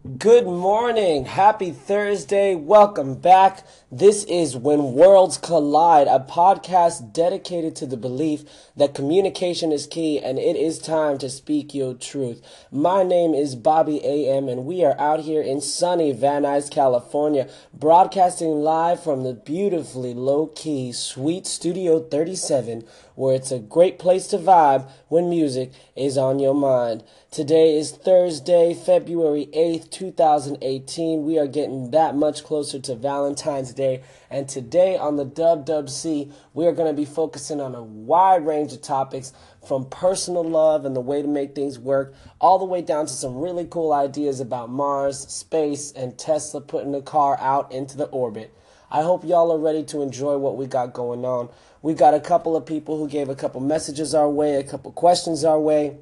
Good morning. Happy Thursday. Welcome back. This is When Worlds Collide, a podcast dedicated to the belief that communication is key and it is time to speak your truth. My name is Bobby AM and we are out here in sunny Van Nuys, California, broadcasting live from the beautifully low key Sweet Studio 37 where it's a great place to vibe when music is on your mind. Today is Thursday, February 8th, 2018. We are getting that much closer to Valentine's Day. And today on the Dub Dub C, we are going to be focusing on a wide range of topics from personal love and the way to make things work, all the way down to some really cool ideas about Mars, space, and Tesla putting a car out into the orbit. I hope y'all are ready to enjoy what we got going on. We got a couple of people who gave a couple messages our way, a couple questions our way.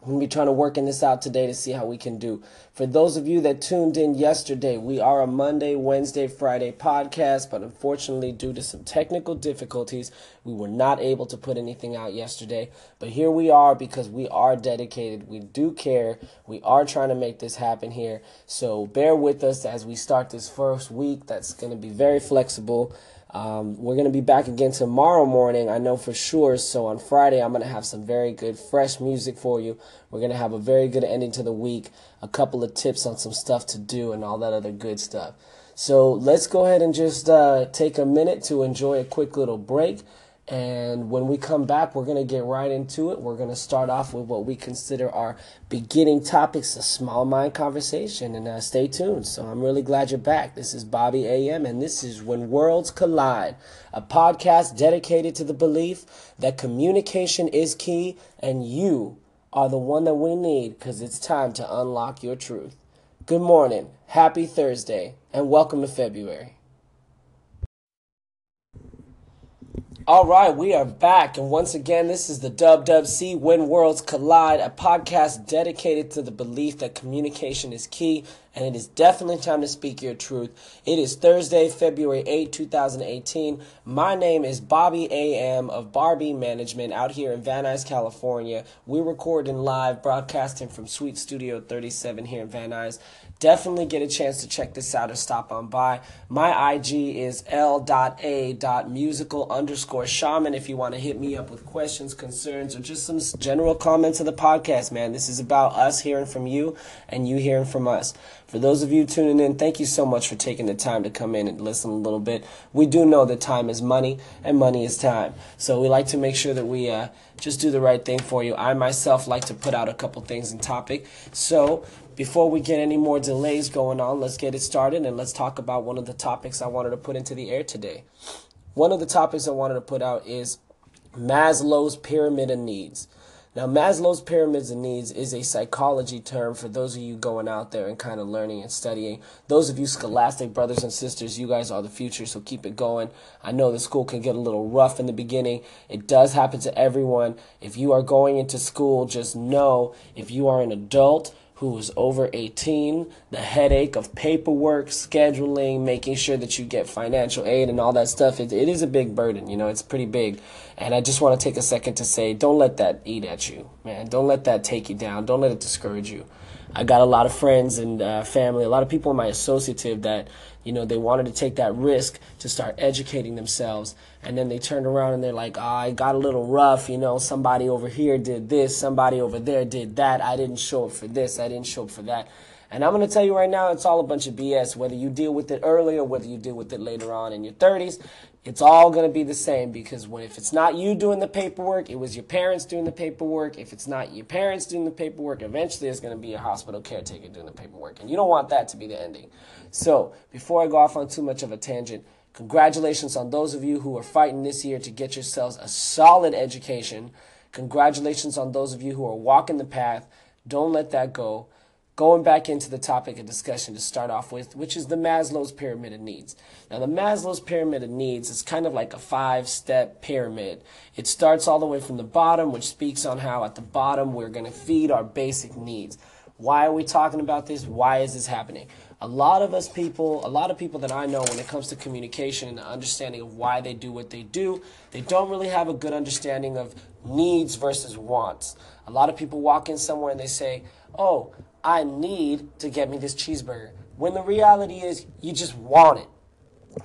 We're be trying to work in this out today to see how we can do. For those of you that tuned in yesterday, we are a Monday, Wednesday, Friday podcast, but unfortunately, due to some technical difficulties, we were not able to put anything out yesterday. But here we are because we are dedicated. We do care. We are trying to make this happen here. So bear with us as we start this first week that's going to be very flexible. Um, we're going to be back again tomorrow morning, I know for sure. So on Friday, I'm going to have some very good, fresh music for you. We're going to have a very good ending to the week, a couple of tips on some stuff to do, and all that other good stuff. So let's go ahead and just uh, take a minute to enjoy a quick little break. And when we come back, we're going to get right into it. We're going to start off with what we consider our beginning topics, a small mind conversation. And uh, stay tuned. So I'm really glad you're back. This is Bobby AM, and this is When Worlds Collide, a podcast dedicated to the belief that communication is key and you are the one that we need because it's time to unlock your truth. Good morning, happy Thursday, and welcome to February. All right, we are back. And once again, this is the Dub Dub C When Worlds Collide, a podcast dedicated to the belief that communication is key and it is definitely time to speak your truth. It is Thursday, February 8, 2018. My name is Bobby AM of Barbie Management out here in Van Nuys, California. We're recording live, broadcasting from Sweet Studio 37 here in Van Nuys. Definitely get a chance to check this out or stop on by. My IG is l.a.musical underscore shaman if you want to hit me up with questions, concerns, or just some general comments of the podcast, man. This is about us hearing from you and you hearing from us. For those of you tuning in, thank you so much for taking the time to come in and listen a little bit. We do know that time is money and money is time. So we like to make sure that we uh, just do the right thing for you. I myself like to put out a couple things in topic. So before we get any more delays going on, let's get it started and let's talk about one of the topics I wanted to put into the air today. One of the topics I wanted to put out is Maslow's pyramid of needs. Now, Maslow's pyramids of needs is a psychology term for those of you going out there and kind of learning and studying. Those of you scholastic brothers and sisters, you guys are the future, so keep it going. I know the school can get a little rough in the beginning. It does happen to everyone. If you are going into school, just know if you are an adult, who is over 18, the headache of paperwork, scheduling, making sure that you get financial aid and all that stuff, it, it is a big burden. You know, it's pretty big. And I just want to take a second to say, don't let that eat at you, man. Don't let that take you down. Don't let it discourage you. I got a lot of friends and uh, family, a lot of people in my associative that, you know, they wanted to take that risk to start educating themselves. And then they turned around and they're like, oh, I got a little rough. You know, somebody over here did this, somebody over there did that. I didn't show up for this, I didn't show up for that. And I'm going to tell you right now, it's all a bunch of BS. Whether you deal with it early or whether you deal with it later on in your 30s, it's all going to be the same because when if it's not you doing the paperwork, it was your parents doing the paperwork. If it's not your parents doing the paperwork, eventually it's going to be a hospital caretaker doing the paperwork. And you don't want that to be the ending. So, before I go off on too much of a tangent, congratulations on those of you who are fighting this year to get yourselves a solid education. Congratulations on those of you who are walking the path. Don't let that go going back into the topic of discussion to start off with, which is the Maslow's pyramid of needs. Now, the Maslow's pyramid of needs is kind of like a five step pyramid. It starts all the way from the bottom, which speaks on how at the bottom we're going to feed our basic needs. Why are we talking about this? Why is this happening? A lot of us people, a lot of people that I know when it comes to communication and the understanding of why they do what they do, they don't really have a good understanding of needs versus wants. A lot of people walk in somewhere and they say, Oh, I need to get me this cheeseburger. When the reality is, you just want it.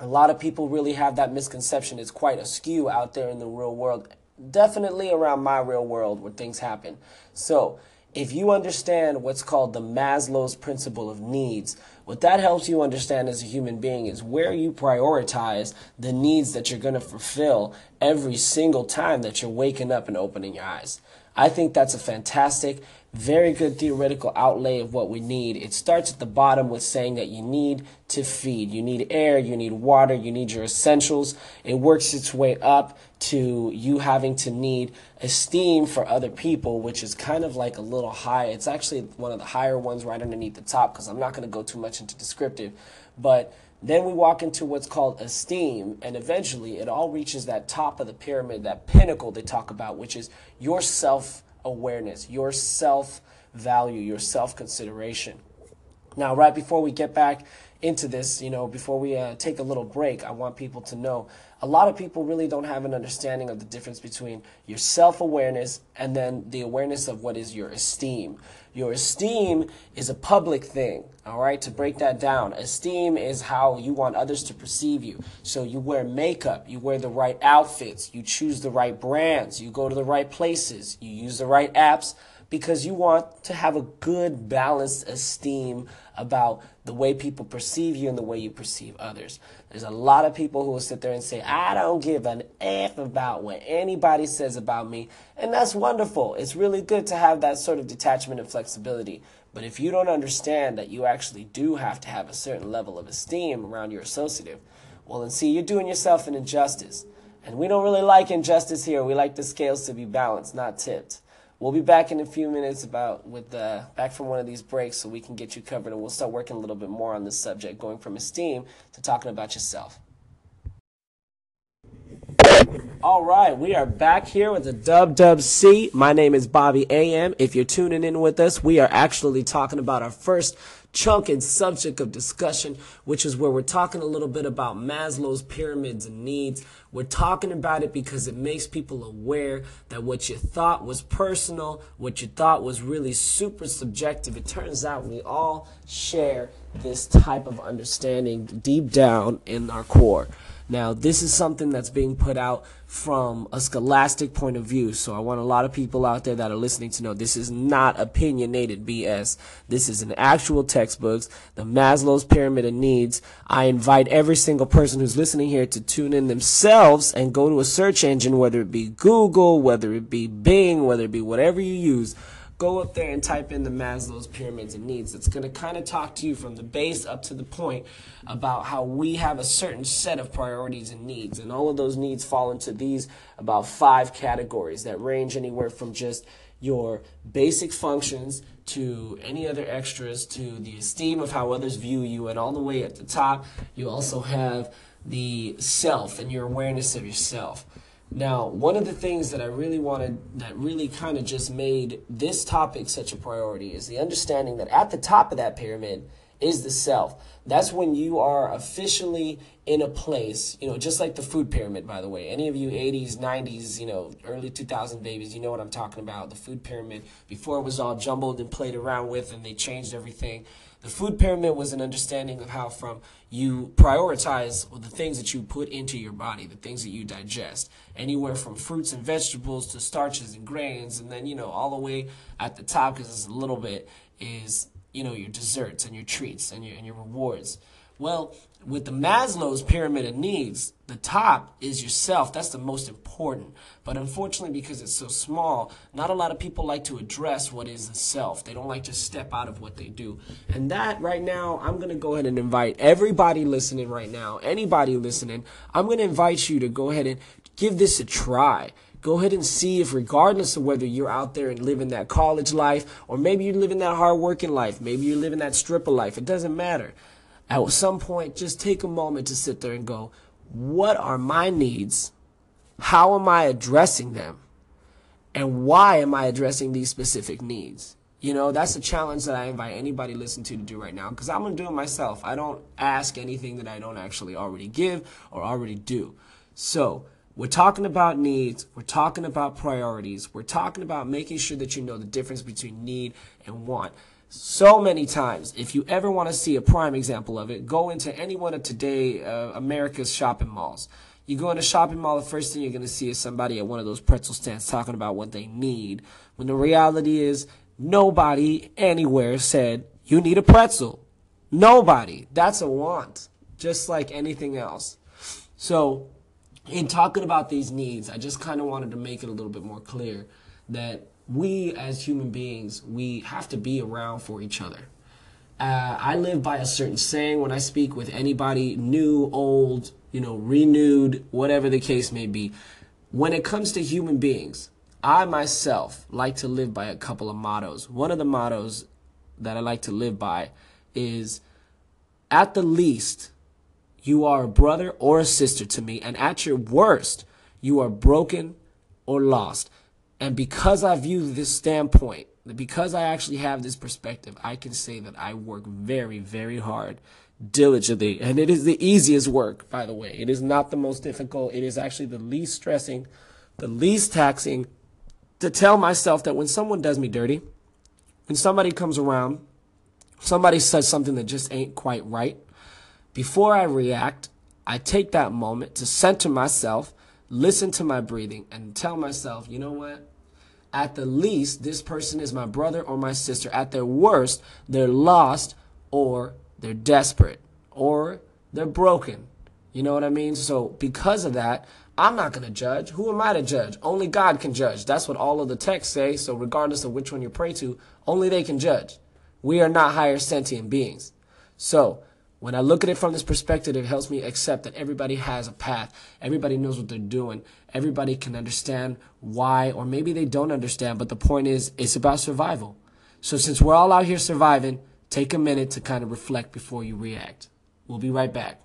A lot of people really have that misconception. It's quite askew out there in the real world. Definitely around my real world where things happen. So, if you understand what's called the Maslow's principle of needs, what that helps you understand as a human being is where you prioritize the needs that you're going to fulfill every single time that you're waking up and opening your eyes. I think that's a fantastic, very good theoretical outlay of what we need. It starts at the bottom with saying that you need to feed. You need air, you need water, you need your essentials. It works its way up to you having to need esteem for other people, which is kind of like a little high. It's actually one of the higher ones right underneath the top because I'm not going to go too much into descriptive. But then we walk into what's called esteem, and eventually it all reaches that top of the pyramid, that pinnacle they talk about, which is your self awareness, your self value, your self consideration. Now, right before we get back into this, you know, before we uh, take a little break, I want people to know a lot of people really don't have an understanding of the difference between your self awareness and then the awareness of what is your esteem. Your esteem is a public thing, all right? To break that down, esteem is how you want others to perceive you. So you wear makeup, you wear the right outfits, you choose the right brands, you go to the right places, you use the right apps because you want to have a good balanced esteem about the way people perceive you and the way you perceive others. There's a lot of people who will sit there and say, I don't give an F about what anybody says about me. And that's wonderful. It's really good to have that sort of detachment and flexibility. But if you don't understand that you actually do have to have a certain level of esteem around your associative, well, then see, you're doing yourself an injustice. And we don't really like injustice here. We like the scales to be balanced, not tipped. We'll be back in a few minutes about with uh, back from one of these breaks so we can get you covered and we'll start working a little bit more on this subject, going from esteem to talking about yourself. All right, we are back here with the Dub Dub C. My name is Bobby AM. If you're tuning in with us, we are actually talking about our first chunk and subject of discussion, which is where we're talking a little bit about Maslow's pyramids and needs. We're talking about it because it makes people aware that what you thought was personal, what you thought was really super subjective, it turns out we all share this type of understanding deep down in our core. Now, this is something that's being put out from a scholastic point of view. So I want a lot of people out there that are listening to know this is not opinionated BS. This is an actual textbooks, the Maslow's Pyramid of Needs. I invite every single person who's listening here to tune in themselves and go to a search engine, whether it be Google, whether it be Bing, whether it be whatever you use go up there and type in the Maslow's pyramids of needs. It's going to kind of talk to you from the base up to the point about how we have a certain set of priorities and needs. And all of those needs fall into these about five categories that range anywhere from just your basic functions to any other extras to the esteem of how others view you. And all the way at the top, you also have the self and your awareness of yourself. Now, one of the things that I really wanted, that really kind of just made this topic such a priority is the understanding that at the top of that pyramid is the self. That's when you are officially in a place, you know, just like the food pyramid, by the way. Any of you 80s, 90s, you know, early 2000 babies, you know what I'm talking about. The food pyramid, before it was all jumbled and played around with and they changed everything. The food pyramid was an understanding of how from you prioritize the things that you put into your body, the things that you digest, anywhere from fruits and vegetables to starches and grains, and then, you know, all the way at the top, because it's a little bit, is, you know, your desserts and your treats and your, and your rewards. Well, with the Maslow's pyramid of needs, the top is yourself. That's the most important. But unfortunately, because it's so small, not a lot of people like to address what is the self. They don't like to step out of what they do. And that right now, I'm going to go ahead and invite everybody listening right now, anybody listening, I'm going to invite you to go ahead and give this a try go ahead and see if regardless of whether you're out there and living that college life or maybe you're living that hard working life maybe you're living that stripper life it doesn't matter at some point, just take a moment to sit there and go, what are my needs? How am I addressing them? And why am I addressing these specific needs? You know, that's a challenge that I invite anybody listen to to do right now because I'm going to do it myself. I don't ask anything that I don't actually already give or already do. So, we're talking about needs. We're talking about priorities. We're talking about making sure that you know the difference between need and want. So many times. If you ever want to see a prime example of it, go into any one of today uh, America's shopping malls. You go in a shopping mall, the first thing you're going to see is somebody at one of those pretzel stands talking about what they need. When the reality is, nobody anywhere said, you need a pretzel. Nobody. That's a want, just like anything else. So, in talking about these needs, I just kind of wanted to make it a little bit more clear that we as human beings, we have to be around for each other. Uh, I live by a certain saying when I speak with anybody, new, old, you know, renewed, whatever the case may be. When it comes to human beings, I myself like to live by a couple of mottos. One of the mottos that I like to live by is at the least, you are a brother or a sister to me, and at your worst, you are broken or lost. And because I view this standpoint, because I actually have this perspective, I can say that I work very, very hard, diligently. And it is the easiest work, by the way. It is not the most difficult. It is actually the least stressing, the least taxing to tell myself that when someone does me dirty, when somebody comes around, somebody says something that just ain't quite right, before I react, I take that moment to center myself listen to my breathing and tell myself, you know what? At the least, this person is my brother or my sister. At their worst, they're lost or they're desperate or they're broken. You know what I mean? So, because of that, I'm not going to judge. Who am I to judge? Only God can judge. That's what all of the texts say. So, regardless of which one you pray to, only they can judge. We are not higher sentient beings. So, when I look at it from this perspective, it helps me accept that everybody has a path. Everybody knows what they're doing. Everybody can understand why, or maybe they don't understand, but the point is, it's about survival. So since we're all out here surviving, take a minute to kind of reflect before you react. We'll be right back.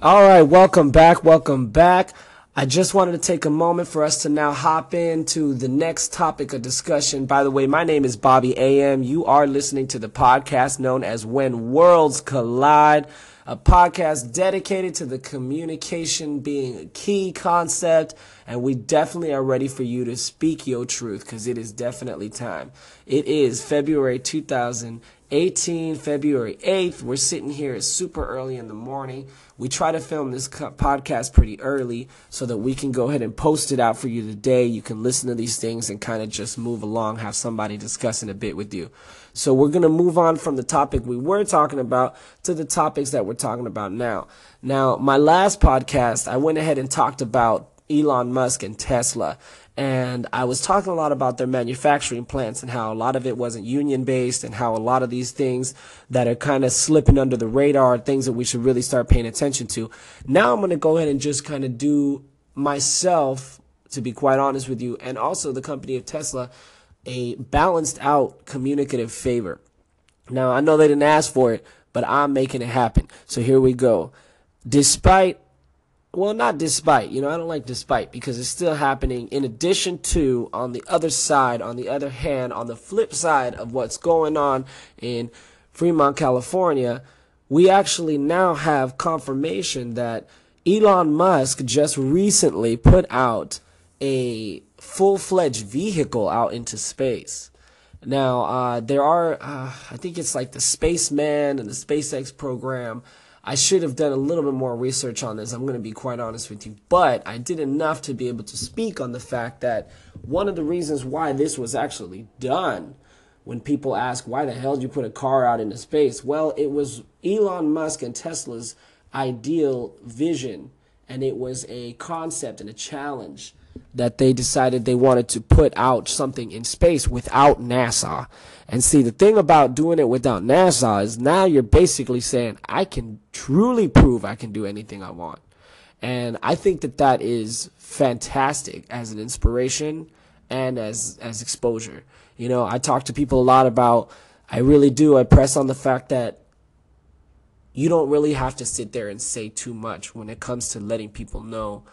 All right, welcome back. Welcome back. I just wanted to take a moment for us to now hop into the next topic of discussion. By the way, my name is Bobby AM. You are listening to the podcast known as When Worlds Collide, a podcast dedicated to the communication being a key concept. And we definitely are ready for you to speak your truth because it is definitely time. It is February 2018, February 8th. We're sitting here It's super early in the morning. We try to film this podcast pretty early so that we can go ahead and post it out for you today. You can listen to these things and kind of just move along, have somebody discussing a bit with you. So we're going to move on from the topic we were talking about to the topics that we're talking about now. Now, my last podcast, I went ahead and talked about Elon Musk and Tesla and I was talking a lot about their manufacturing plants and how a lot of it wasn't union based and how a lot of these things that are kind of slipping under the radar are things that we should really start paying attention to. Now I'm going to go ahead and just kind of do myself, to be quite honest with you, and also the company of Tesla, a balanced out communicative favor. Now I know they didn't ask for it, but I'm making it happen. So here we go. Despite well, not despite, you know, I don't like despite because it's still happening in addition to on the other side, on the other hand, on the flip side of what's going on in Fremont, California, we actually now have confirmation that Elon Musk just recently put out a full-fledged vehicle out into space. Now, uh, there are, uh, I think it's like the Spaceman and the SpaceX program I should have done a little bit more research on this. I'm going to be quite honest with you. But I did enough to be able to speak on the fact that one of the reasons why this was actually done, when people ask, why the hell did you put a car out into space? Well, it was Elon Musk and Tesla's ideal vision, and it was a concept and a challenge that they decided they wanted to put out something in space without NASA. And see, the thing about doing it without NASA is now you're basically saying, I can truly prove I can do anything I want. And I think that that is fantastic as an inspiration and as, as exposure. You know, I talk to people a lot about, I really do, I press on the fact that you don't really have to sit there and say too much when it comes to letting people know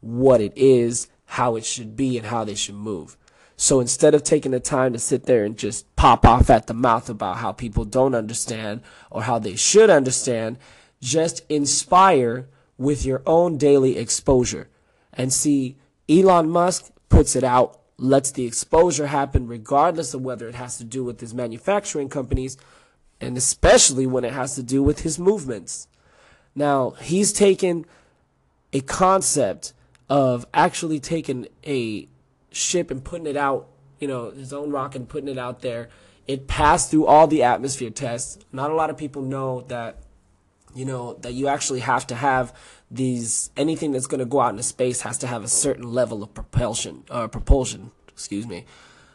what it is how it should be and how they should move. So instead of taking the time to sit there and just pop off at the mouth about how people don't understand or how they should understand, just inspire with your own daily exposure. And see, Elon Musk puts it out lets the exposure happen regardless of whether it has to do with his manufacturing companies and especially when it has to do with his movements. Now, he's taken a concept of actually taking a ship and putting it out, you know, his own rocket and putting it out there. It passed through all the atmosphere tests. Not a lot of people know that, you know, that you actually have to have these, anything that's going to go out into space has to have a certain level of propulsion, or uh, propulsion, excuse me.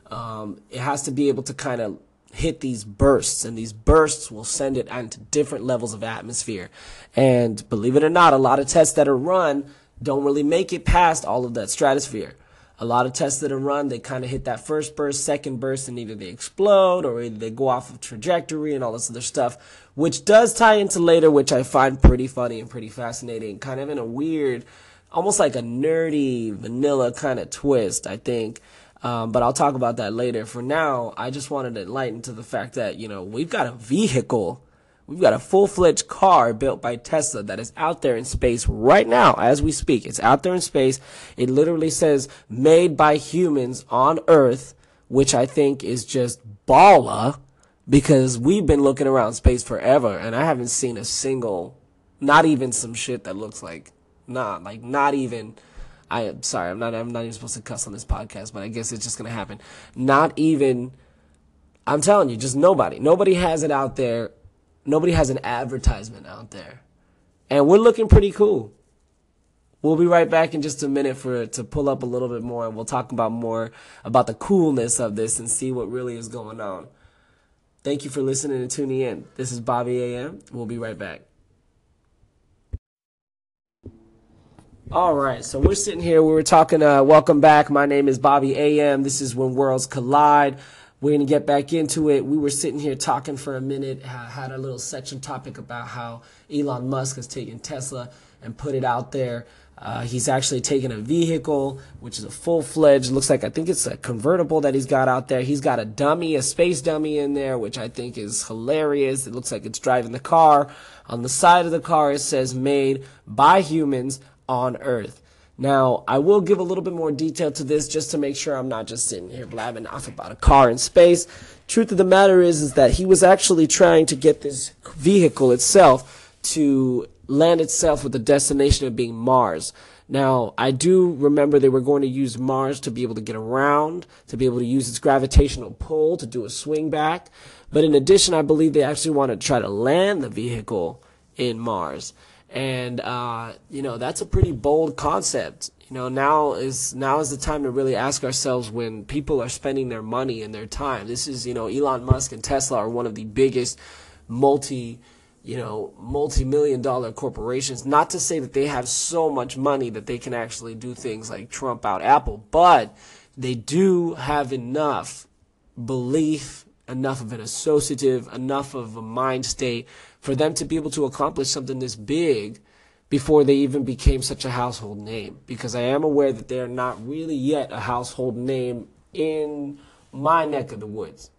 Um, it has to be able to kind of hit these bursts and these bursts will send it into different levels of atmosphere. And believe it or not, a lot of tests that are run don't really make it past all of that stratosphere. A lot of tests that are run, they kind of hit that first burst, second burst, and either they explode or either they go off of trajectory and all this other stuff, which does tie into later, which I find pretty funny and pretty fascinating, kind of in a weird, almost like a nerdy, vanilla kind of twist, I think. Um, but I'll talk about that later. For now, I just wanted to enlighten to the fact that, you know, we've got a vehicle, we've got a full fledged car built by Tesla that is out there in space right now as we speak. It's out there in space. It literally says made by humans on Earth, which I think is just balla because we've been looking around space forever and I haven't seen a single, not even some shit that looks like, nah, like not even I am sorry, I'm not I'm not even supposed to cuss on this podcast, but I guess it's just gonna happen. Not even I'm telling you, just nobody. Nobody has it out there. Nobody has an advertisement out there. And we're looking pretty cool. We'll be right back in just a minute for to pull up a little bit more and we'll talk about more about the coolness of this and see what really is going on. Thank you for listening and tuning in. This is Bobby AM. We'll be right back. All right, so we're sitting here. We were talking. Uh, welcome back. My name is Bobby AM. This is when worlds collide. We're gonna get back into it. We were sitting here talking for a minute. had a little section topic about how Elon Musk has taken Tesla and put it out there. Uh, he's actually taken a vehicle, which is a full fledged, looks like I think it's a convertible that he's got out there. He's got a dummy, a space dummy in there, which I think is hilarious. It looks like it's driving the car. On the side of the car, it says made by humans on Earth. Now, I will give a little bit more detail to this just to make sure I'm not just sitting here blabbing off about a car in space. Truth of the matter is, is that he was actually trying to get this vehicle itself to land itself with the destination of being Mars. Now, I do remember they were going to use Mars to be able to get around, to be able to use its gravitational pull to do a swing back. But in addition, I believe they actually want to try to land the vehicle in Mars and uh, you know that's a pretty bold concept. You know now is now is the time to really ask ourselves when people are spending their money and their time. This is you know Elon Musk and Tesla are one of the biggest multi you know multi-million dollar corporations not to say that they have so much money that they can actually do things like trump out apple but they do have enough belief enough of an associative enough of a mind state for them to be able to accomplish something this big before they even became such a household name. Because I am aware that they're not really yet a household name in my neck of the woods.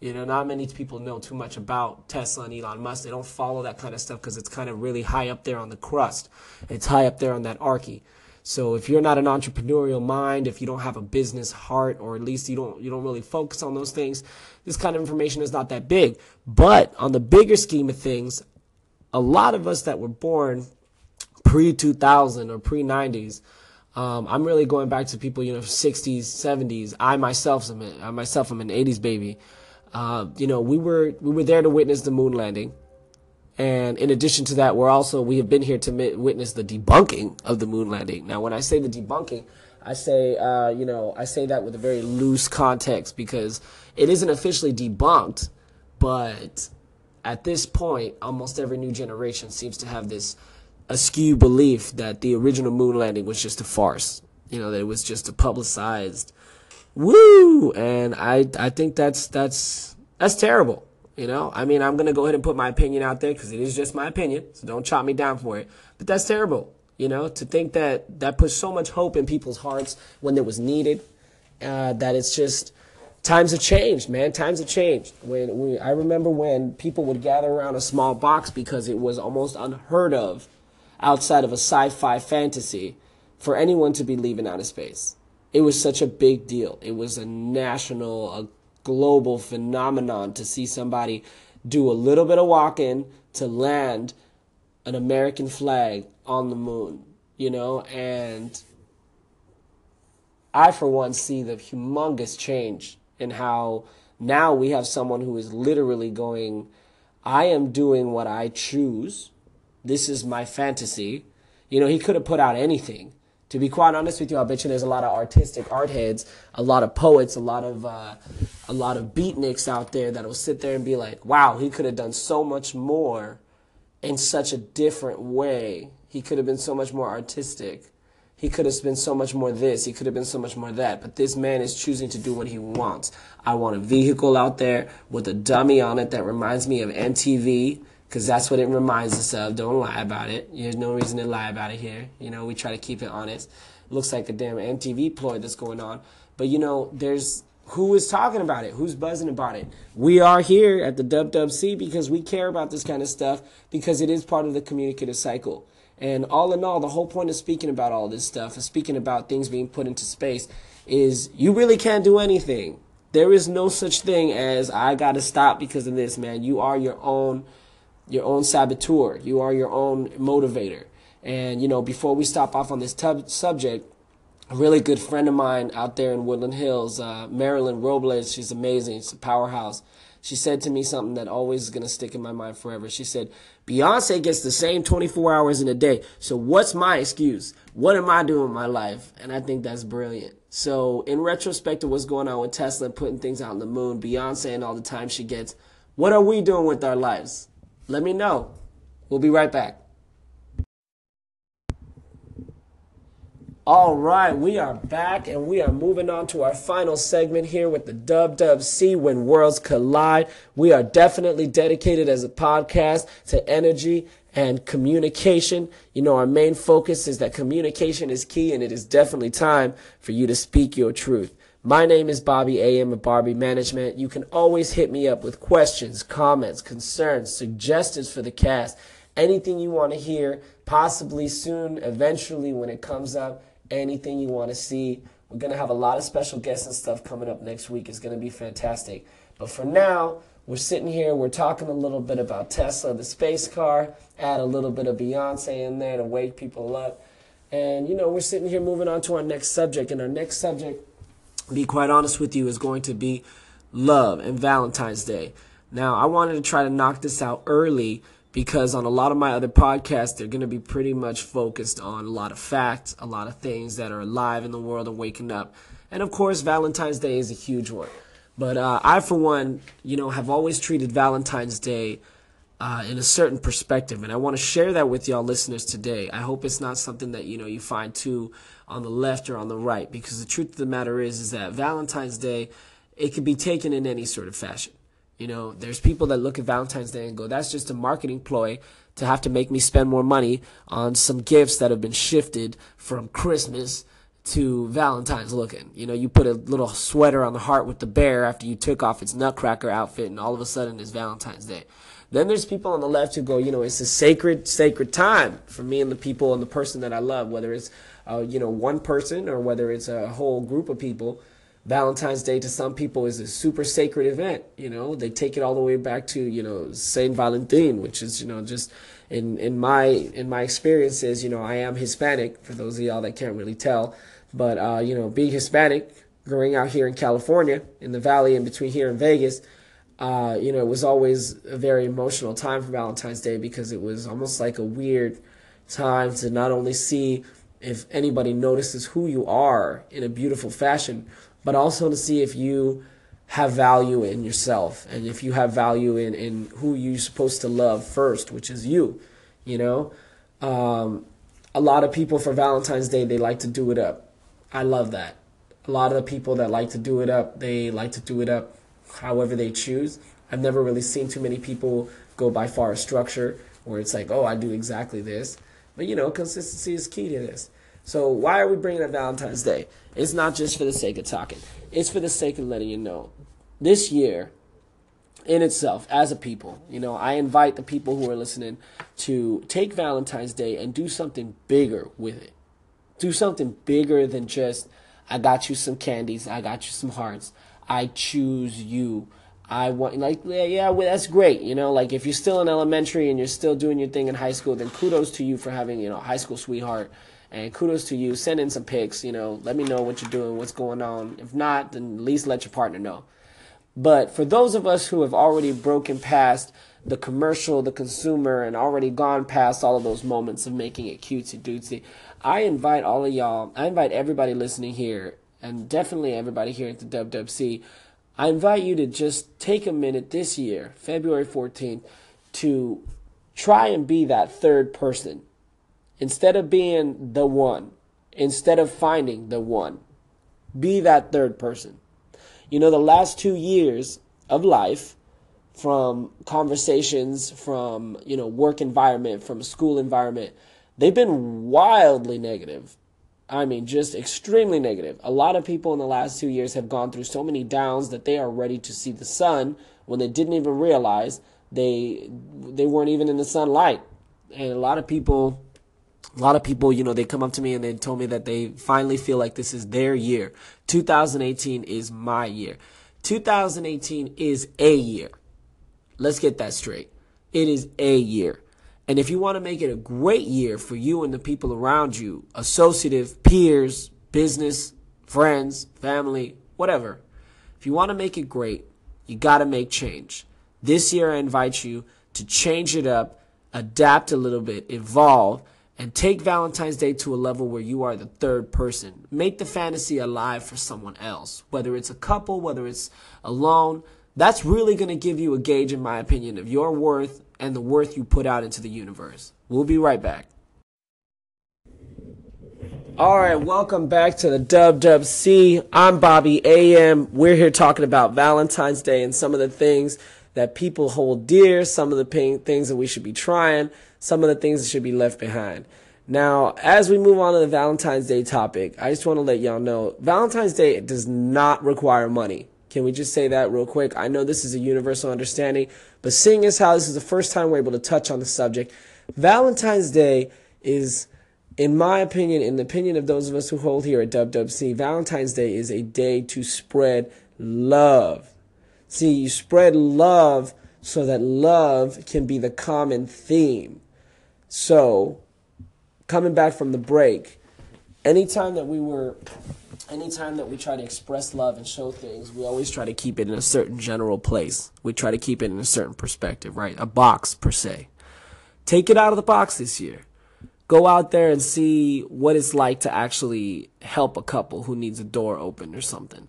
You know, not many people know too much about Tesla and Elon Musk. They don't follow that kind of stuff because it's kind of really high up there on the crust. It's high up there on that archy. So if you're not an entrepreneurial mind, if you don't have a business heart, or at least you don't you don't really focus on those things, this kind of information is not that big. But on the bigger scheme of things, a lot of us that were born pre 2000 or pre 90s, um, I'm really going back to people, you know, 60s, 70s. I myself am, I myself am an 80s baby. Uh, you know, we were we were there to witness the moon landing, and in addition to that, we're also we have been here to witness the debunking of the moon landing. Now, when I say the debunking, I say, uh, you know, I say that with a very loose context because it isn't officially debunked, but at this point, almost every new generation seems to have this askew belief that the original moon landing was just a farce. You know, that it was just a publicized woo, and I I think that's that's that's terrible. You know, I mean, I'm gonna go ahead and put my opinion out there because it is just my opinion, so don't chop me down for it. But that's terrible. You know, to think that that puts so much hope in people's hearts when it was needed, uh, that it's just times have changed, man. Times have changed. When I remember when people would gather around a small box because it was almost unheard of outside of a sci-fi fantasy for anyone to be leaving out of space. it was such a big deal. It was a national, a global phenomenon to see somebody do a little bit of walking to land an American flag on the moon, you know, and I, for one, see the humongous change in how now we have someone who is literally going, I am doing what I choose. This is my fantasy. You know, he could have put out anything. To be quite honest with you, I bet you there's a lot of artistic art heads, a lot of poets, a lot of uh, a lot of beatniks out there that will sit there and be like, "Wow, he could have done so much more in such a different way. He could have been so much more artistic." He could have been so much more this. He could have been so much more that. But this man is choosing to do what he wants. I want a vehicle out there with a dummy on it that reminds me of MTV because that's what it reminds us of. Don't lie about it. There's no reason to lie about it here. You know, we try to keep it honest. Looks like a damn MTV ploy that's going on. But you know, there's who is talking about it? Who's buzzing about it? We are here at the WWC because we care about this kind of stuff because it is part of the communicative cycle. And all in all, the whole point of speaking about all this stuff and speaking about things being put into space is you really can't do anything. There is no such thing as I got to stop because of this, man. You are your own your own saboteur. You are your own motivator. And you know, before we stop off on this tub- subject, a really good friend of mine out there in Woodland Hills, uh, Marilyn Robles, she's amazing. She's a powerhouse she said to me something that always is going to stick in my mind forever. She said, Beyonce gets the same 24 hours in a day. So what's my excuse? What am I doing with my life? And I think that's brilliant. So in retrospect of what's going on with Tesla and putting things out on the moon, Beyonce and all the time she gets, what are we doing with our lives? Let me know. We'll be right back. All right, we are back and we are moving on to our final segment here with the Dub Dub C when worlds collide. We are definitely dedicated as a podcast to energy and communication. You know, our main focus is that communication is key and it is definitely time for you to speak your truth. My name is Bobby AM of Barbie Management. You can always hit me up with questions, comments, concerns, suggestions for the cast, anything you want to hear, possibly soon, eventually when it comes up anything you want to see. We're going to have a lot of special guests and stuff coming up next week. It's going to be fantastic. But for now, we're sitting here, we're talking a little bit about Tesla, the space car, add a little bit of Beyonce in there to wake people up. And, you know, we're sitting here moving on to our next subject. And our next subject, be quite honest with you, is going to be love and Valentine's Day. Now, I wanted to try to knock this out early because on a lot of my other podcasts, they're going to be pretty much focused on a lot of facts, a lot of things that are alive in the world and waking up. And of course, Valentine's Day is a huge one. But uh, I, for one, you know, have always treated Valentine's Day uh, in a certain perspective, and I want to share that with y'all listeners today. I hope it's not something that you know you find too on the left or on the right, because the truth of the matter is, is that Valentine's Day it can be taken in any sort of fashion. You know, there's people that look at Valentine's Day and go, that's just a marketing ploy to have to make me spend more money on some gifts that have been shifted from Christmas to Valentine's looking. You know, you put a little sweater on the heart with the bear after you took off its nutcracker outfit and all of a sudden it's Valentine's Day. Then there's people on the left who go, you know, it's a sacred, sacred time for me and the people and the person that I love, whether it's, uh, you know, one person or whether it's a whole group of people. Valentine's Day to some people is a super sacred event. You know, they take it all the way back to you know Saint Valentin, which is you know just in in my in my experiences, you know, I am Hispanic. For those of y'all that can't really tell, but uh, you know, being Hispanic, growing out here in California, in the valley in between here and Vegas, uh, you know, it was always a very emotional time for Valentine's Day because it was almost like a weird time to not only see if anybody notices who you are in a beautiful fashion but also to see if you have value in yourself and if you have value in, in who you're supposed to love first, which is you, you know. Um, a lot of people for Valentine's Day, they like to do it up. I love that. A lot of the people that like to do it up, they like to do it up however they choose. I've never really seen too many people go by far a structure where it's like, oh, I do exactly this. But you know, consistency is key to this. So why are we bringing up Valentine's Day? It's not just for the sake of talking. It's for the sake of letting you know. This year, in itself, as a people, you know, I invite the people who are listening to take Valentine's Day and do something bigger with it. Do something bigger than just, I got you some candies. I got you some hearts. I choose you. I want like yeah, yeah well, that's great you know like if you're still in elementary and you're still doing your thing in high school then kudos to you for having you know high school sweetheart and kudos to you send in some pics you know let me know what you're doing what's going on if not then at least let your partner know but for those of us who have already broken past the commercial the consumer and already gone past all of those moments of making it cutesy dootsy I invite all of y'all I invite everybody listening here and definitely everybody here at the WWC I invite you to just take a minute this year, February 14th, to try and be that third person. Instead of being the one, instead of finding the one, be that third person. You know, the last two years of life, from conversations, from, you know, work environment, from school environment, they've been wildly negative. I mean, just extremely negative. A lot of people in the last two years have gone through so many downs that they are ready to see the sun when they didn't even realize they they weren't even in the sunlight. And a lot of people, a lot of people, you know, they come up to me and they told me that they finally feel like this is their year. 2018 is my year. 2018 is a year. Let's get that straight. It is a year. And if you want to make it a great year for you and the people around you, associative, peers, business, friends, family, whatever, if you want to make it great, you got to make change. This year, I invite you to change it up, adapt a little bit, evolve, and take Valentine's Day to a level where you are the third person. Make the fantasy alive for someone else, whether it's a couple, whether it's alone. That's really going to give you a gauge, in my opinion, of your worth and the worth you put out into the universe. We'll be right back. All right, welcome back to the Dub Dub C. I'm Bobby AM. We're here talking about Valentine's Day and some of the things that people hold dear, some of the things that we should be trying, some of the things that should be left behind. Now, as we move on to the Valentine's Day topic, I just want to let y'all know Valentine's Day does not require money. Can we just say that real quick? I know this is a universal understanding, but seeing as how this is the first time we're able to touch on the subject, Valentine's Day is, in my opinion, in the opinion of those of us who hold here at WWC, Valentine's Day is a day to spread love. See, you spread love so that love can be the common theme. So, coming back from the break, anytime that we were anytime that we try to express love and show things, we always try to keep it in a certain general place. We try to keep it in a certain perspective, right? A box, per se. Take it out of the box this year. Go out there and see what it's like to actually help a couple who needs a door open or something.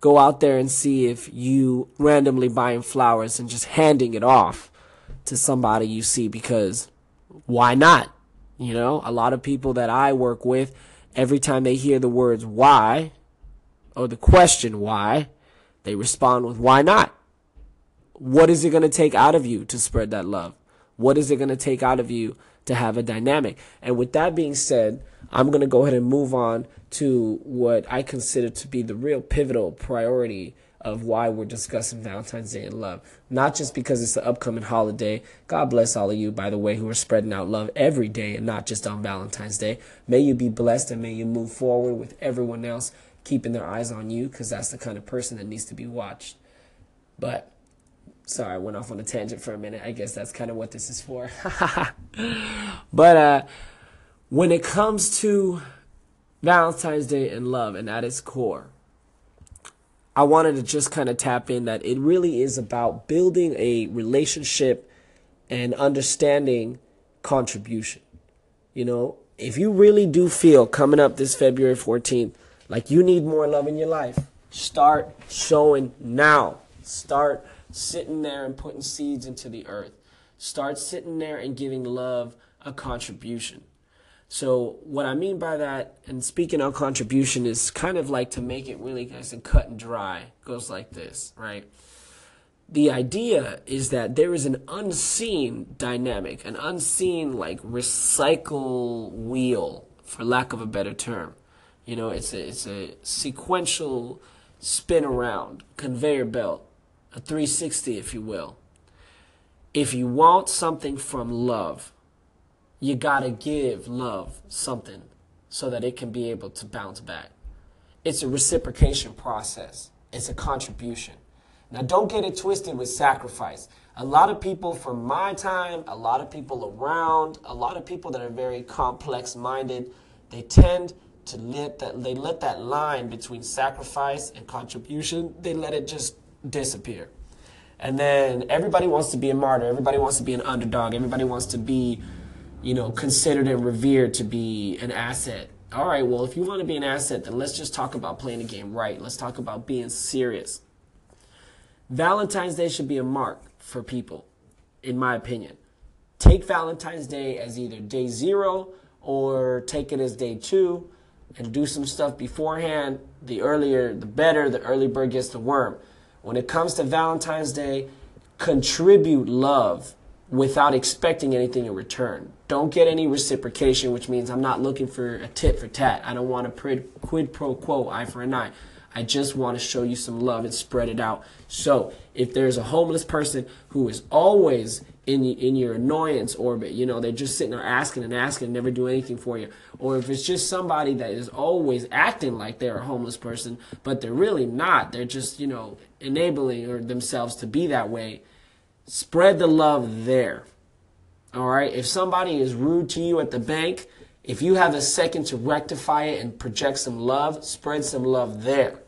Go out there and see if you randomly buying flowers and just handing it off to somebody you see because why not? You know, a lot of people that I work with, every time they hear the words why or the question why, they respond with why not? What is it going to take out of you to spread that love? What is it going to take out of you to have a dynamic? And with that being said, I'm going to go ahead and move on to what I consider to be the real pivotal priority of why we're discussing Valentine's Day and love. Not just because it's the upcoming holiday. God bless all of you, by the way, who are spreading out love every day and not just on Valentine's Day. May you be blessed and may you move forward with everyone else keeping their eyes on you because that's the kind of person that needs to be watched. But, sorry, I went off on a tangent for a minute. I guess that's kind of what this is for. but, uh, when it comes to Valentine's Day and love, and at its core, I wanted to just kind of tap in that it really is about building a relationship and understanding contribution. You know, if you really do feel coming up this February 14th like you need more love in your life, start showing now. Start sitting there and putting seeds into the earth. Start sitting there and giving love a contribution. So what I mean by that, and speaking of contribution, is kind of like to make it really nice and cut and dry. goes like this, right? The idea is that there is an unseen dynamic, an unseen like recycle wheel, for lack of a better term. You know, it's a it's a sequential spin around conveyor belt, a 360, if you will. If you want something from love, you gotta give love something so that it can be able to bounce back. it's a reciprocation process. It's a contribution. Now, don't get it twisted with sacrifice. A lot of people from my time, a lot of people around, a lot of people that are very complex minded, they tend to let that they let that line between sacrifice and contribution, they let it just disappear. And then everybody wants to be a martyr, everybody wants to be an underdog, everybody wants to be, you know, considered and revered to be an asset. All right, well, if you want to be an asset, then let's just talk about playing the game right. Let's talk about being serious. Valentine's Day should be a mark for people, in my opinion. Take Valentine's Day as either day zero or take it as day two and do some stuff beforehand. The earlier, the better. The early bird gets the worm. When it comes to Valentine's Day, contribute love without expecting anything in return. Don't get any reciprocation, which means I'm not looking for a tit for tat. I don't want a quid pro quo, eye for an eye. I just want to show you some love and spread it out. So if there's a homeless person who is always in in your annoyance orbit, you know, they're just sitting there asking and asking and never do anything for you, or if it's just somebody that is always acting like they're a homeless person, but they're really not, they're just you know enabling or themselves to be that way. Spread the love there. All right. If somebody is rude to you at the bank if you have a second to rectify it and project some love, spread some love there.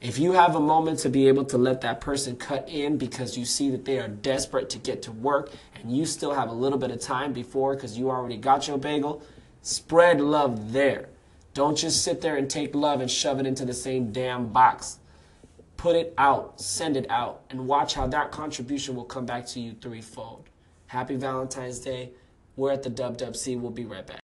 If you have a moment to be able to let that person cut in because you see that they are desperate to get to work and you still have a little bit of time before because you already got your bagel, spread love there. Don't just sit there and take love and shove it into the same damn box. Put it out, send it out, and watch how that contribution will come back to you threefold. Happy Valentine's Day. We're at the Dub Dub C. We'll be right back.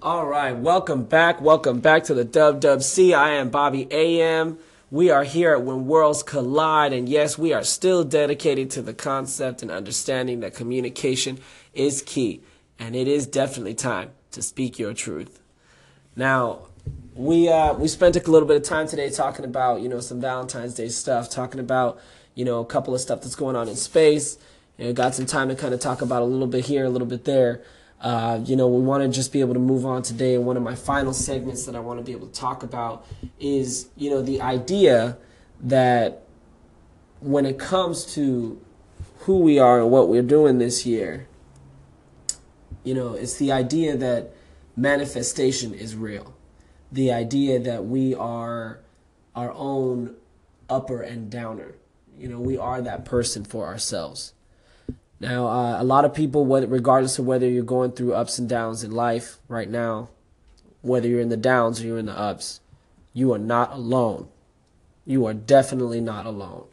All right, welcome back. Welcome back to the Dub Dub C. I am Bobby AM. We are here at When Worlds Collide, and yes, we are still dedicated to the concept and understanding that communication is key, and it is definitely time to speak your truth. Now, we uh, we spent a little bit of time today talking about you know some Valentine's Day stuff, talking about you know a couple of stuff that's going on in space. and got some time to kind of talk about a little bit here, a little bit there. Uh, you know, we want to just be able to move on today. And one of my final segments that I want to be able to talk about is, you know, the idea that when it comes to who we are and what we're doing this year, you know, it's the idea that manifestation is real. The idea that we are our own upper and downer. You know, we are that person for ourselves. Now, uh, a lot of people, regardless of whether you're going through ups and downs in life right now, whether you're in the downs or you're in the ups, you are not alone. You are definitely not alone.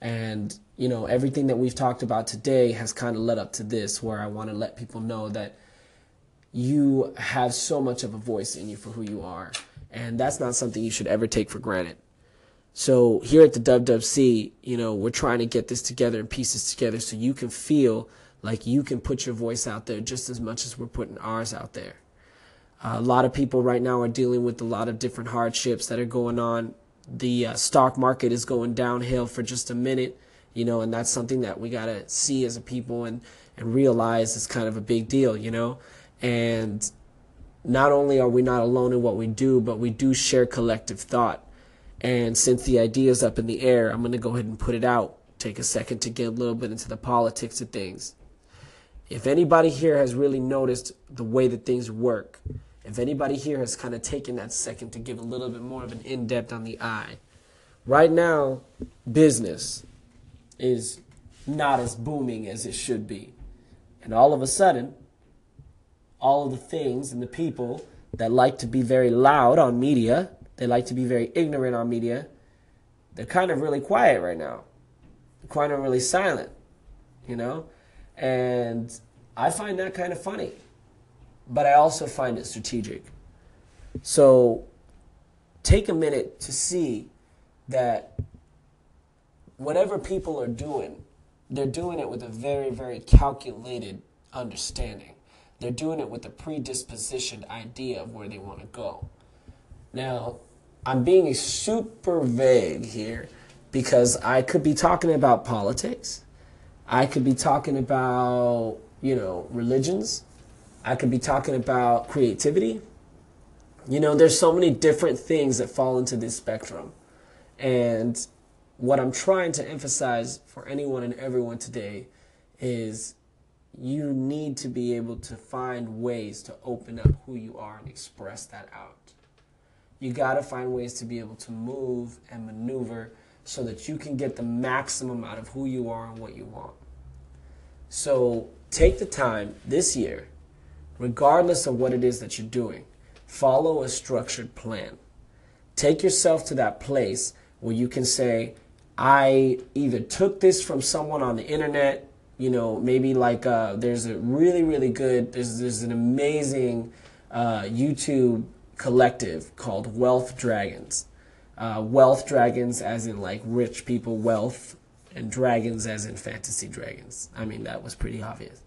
And, you know, everything that we've talked about today has kind of led up to this, where I want to let people know that you have so much of a voice in you for who you are. And that's not something you should ever take for granted. So here at the WWC, you know, we're trying to get this together and pieces together so you can feel like you can put your voice out there just as much as we're putting ours out there. Uh, a lot of people right now are dealing with a lot of different hardships that are going on. The uh, stock market is going downhill for just a minute, you know, and that's something that we got to see as a people and, and realize is kind of a big deal, you know. And not only are we not alone in what we do, but we do share collective thought and since the idea is up in the air, I'm going to go ahead and put it out. Take a second to get a little bit into the politics of things. If anybody here has really noticed the way that things work, if anybody here has kind of taken that second to give a little bit more of an in depth on the eye, right now, business is not as booming as it should be. And all of a sudden, all of the things and the people that like to be very loud on media they like to be very ignorant on media. They're kind of really quiet right now. They're kind of really silent, you know? And I find that kind of funny. But I also find it strategic. So take a minute to see that whatever people are doing, they're doing it with a very, very calculated understanding. They're doing it with a predispositioned idea of where they want to go. Now, I'm being super vague here because I could be talking about politics. I could be talking about, you know, religions. I could be talking about creativity. you know, there's so many different things that fall into this spectrum. And what I'm trying to emphasize for anyone and everyone today is you need to be able to find ways to open up who you are and express that out. You got to find ways to be able to move and maneuver so that you can get the maximum out of who you are and what you want. So take the time this year, regardless of what it is that you're doing, follow a structured plan. Take yourself to that place where you can say, I either took this from someone on the internet, you know, maybe like uh, there's a really, really good, there's, there's an amazing uh, YouTube collective called Wealth Dragons. Uh, wealth dragons, as in like rich people wealth, and dragons, as in fantasy dragons. I mean, that was pretty obvious.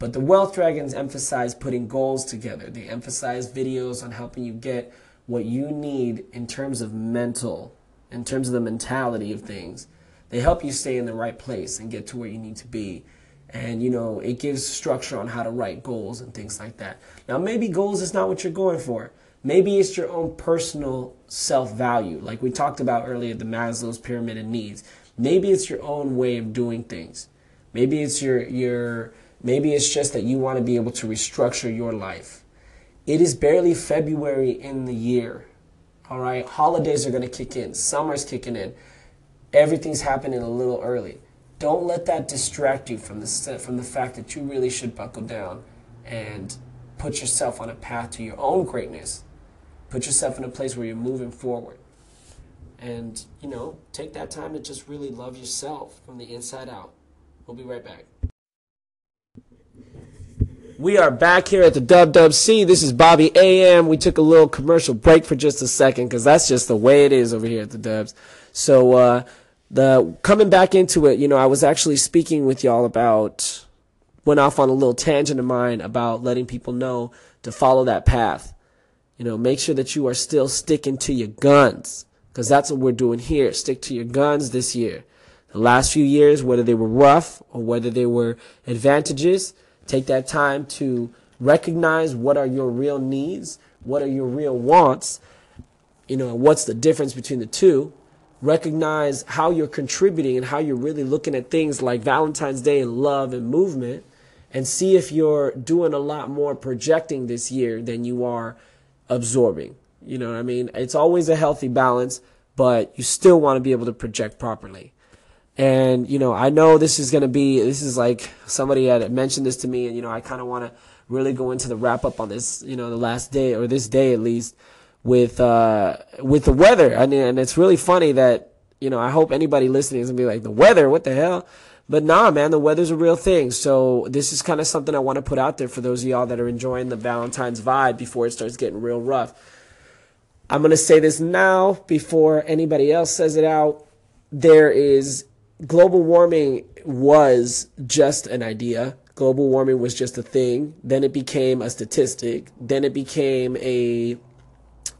But the wealth dragons emphasize putting goals together. They emphasize videos on helping you get what you need in terms of mental in terms of the mentality of things. They help you stay in the right place and get to where you need to be. And, you know, it gives structure on how to write goals and things like that. Now, maybe goals is not what you're going for. Maybe it's your own personal self value, like we talked about earlier, the Maslow's pyramid of needs. Maybe it's your own way of doing things. Maybe it's your, your, maybe it's just that you want to be able to restructure your life. It is barely February in the year all right, holidays are going to kick in, summer's kicking in, everything's happening a little early. Don't let that distract you from the from the fact that you really should buckle down and put yourself on a path to your own greatness. Put yourself in a place where you're moving forward. And, you know, take that time to just really love yourself from the inside out. We'll be right back. We are back here at the Dub Dub C. This is Bobby AM. We took a little commercial break for just a second because that's just the way it is over here at the Dubs. So, uh, the coming back into it, you know, I was actually speaking with y'all about went off on a little tangent of mine about letting people know to follow that path. You know, make sure that you are still sticking to your guns because that's what we're doing here. Stick to your guns this year. The last few years, whether they were rough or whether they were advantages, Take that time to recognize what are your real needs, what are your real wants, you know, what's the difference between the two. Recognize how you're contributing and how you're really looking at things like Valentine's Day and love and movement, and see if you're doing a lot more projecting this year than you are absorbing. You know what I mean? It's always a healthy balance, but you still want to be able to project properly. And, you know, I know this is going to be, this is like somebody had mentioned this to me, and, you know, I kind of want to really go into the wrap up on this, you know, the last day or this day at least with, uh, with the weather. I mean, and it's really funny that, you know, I hope anybody listening is to be like, the weather, what the hell? But nah, man, the weather's a real thing. So this is kind of something I want to put out there for those of y'all that are enjoying the Valentine's vibe before it starts getting real rough. I'm to say this now before anybody else says it out. There is global warming was just an idea. Global warming was just a thing. Then it became a statistic. Then it became a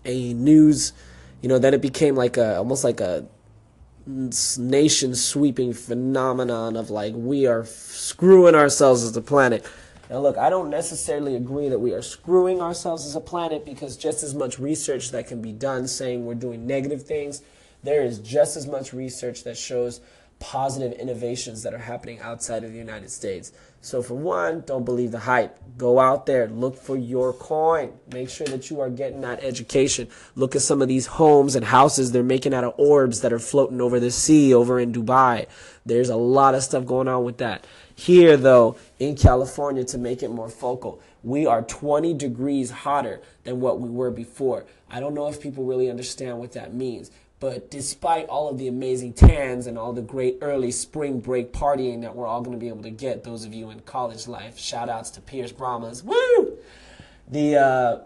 a news, you know, then it became like a almost like a nation sweeping phenomenon of like we are screwing ourselves as a planet. Now look, I don't necessarily agree that we are screwing ourselves as a planet because just as much research that can be done saying we're doing negative things, there is just as much research that shows positive innovations that are happening outside of the United States. So, for one, don't believe the hype. Go out there, look for your coin. Make sure that you are getting that education. Look at some of these homes and houses they're making out of orbs that are floating over the sea over in Dubai. There's a lot of stuff going on with that. Here, though, in California, to make it more focal, we are 20 degrees hotter than what we were before. I don't know if people really understand what that means. But despite all of the amazing tans and all the great early spring break partying that we're all going to be able to get, those of you in college life, shout outs to Pierce Brahmas, woo! The, uh,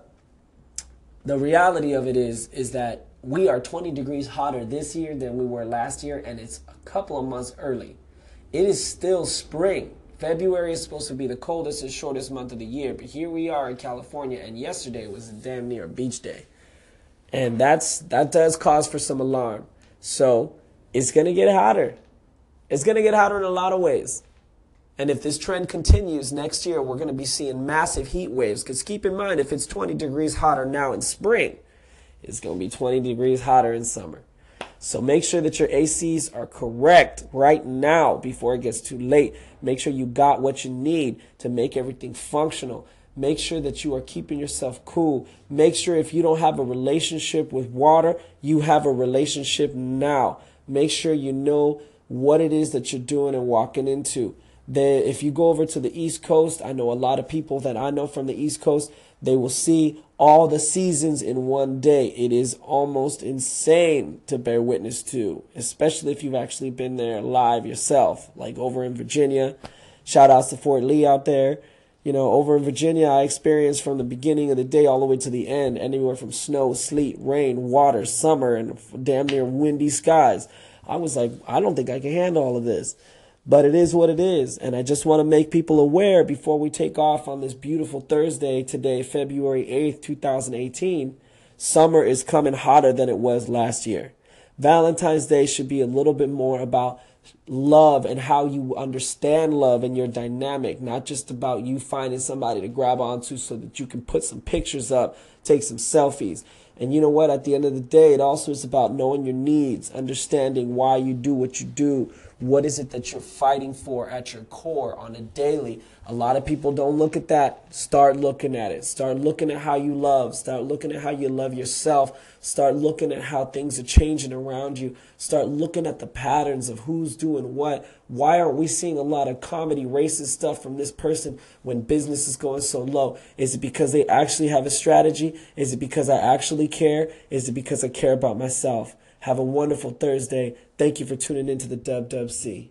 the reality of it is, is that we are 20 degrees hotter this year than we were last year, and it's a couple of months early. It is still spring. February is supposed to be the coldest and shortest month of the year, but here we are in California, and yesterday was damn near beach day and that's that does cause for some alarm. So it's gonna get hotter. It's gonna get hotter in a lot of ways. And if this trend continues next year, we're going to be seeing massive heat waves. Because keep in mind, if it's 20 degrees hotter now in spring, it's going to be 20 degrees hotter in summer. So make sure that your ACs are correct right now before it gets too late. Make sure you got what you need to make everything functional. Make sure that you are keeping yourself cool. Make sure if you don't have a relationship with water, you have a relationship now. Make sure you know what it is that you're doing and walking into. Then if you go over to the East Coast, I know a lot of people that I know from the East Coast, they will see all the seasons in one day. It is almost insane to bear witness to, especially if you've actually been there live yourself, like over in Virginia. Shout outs to Fort Lee out there. You know, over in Virginia, I experienced from the beginning of the day all the way to the end, anywhere from snow, sleet, rain, water, summer, and damn near windy skies. I was like, I don't think I can handle all of this. But it is what it is. And I just want to make people aware before we take off on this beautiful Thursday today, February 8th, 2018. Summer is coming hotter than it was last year. Valentine's Day should be a little bit more about love and how you understand love and your dynamic, not just about you finding somebody to grab onto so that you can put some pictures up, take some selfies. And you know what? At the end of the day, it also is about knowing your needs, understanding why you do what you do, what is it that you're fighting for at your core on a daily? A lot of people don't look at that. Start looking at it. Start looking at how you love. Start looking at how you love yourself. Start looking at how things are changing around you. Start looking at the patterns of who's doing what. Why aren't we seeing a lot of comedy, racist stuff from this person when business is going so low? Is it because they actually have a strategy? Is it because I actually care? Is it because I care about myself? Have a wonderful Thursday. Thank you for tuning into the Dub Dub C.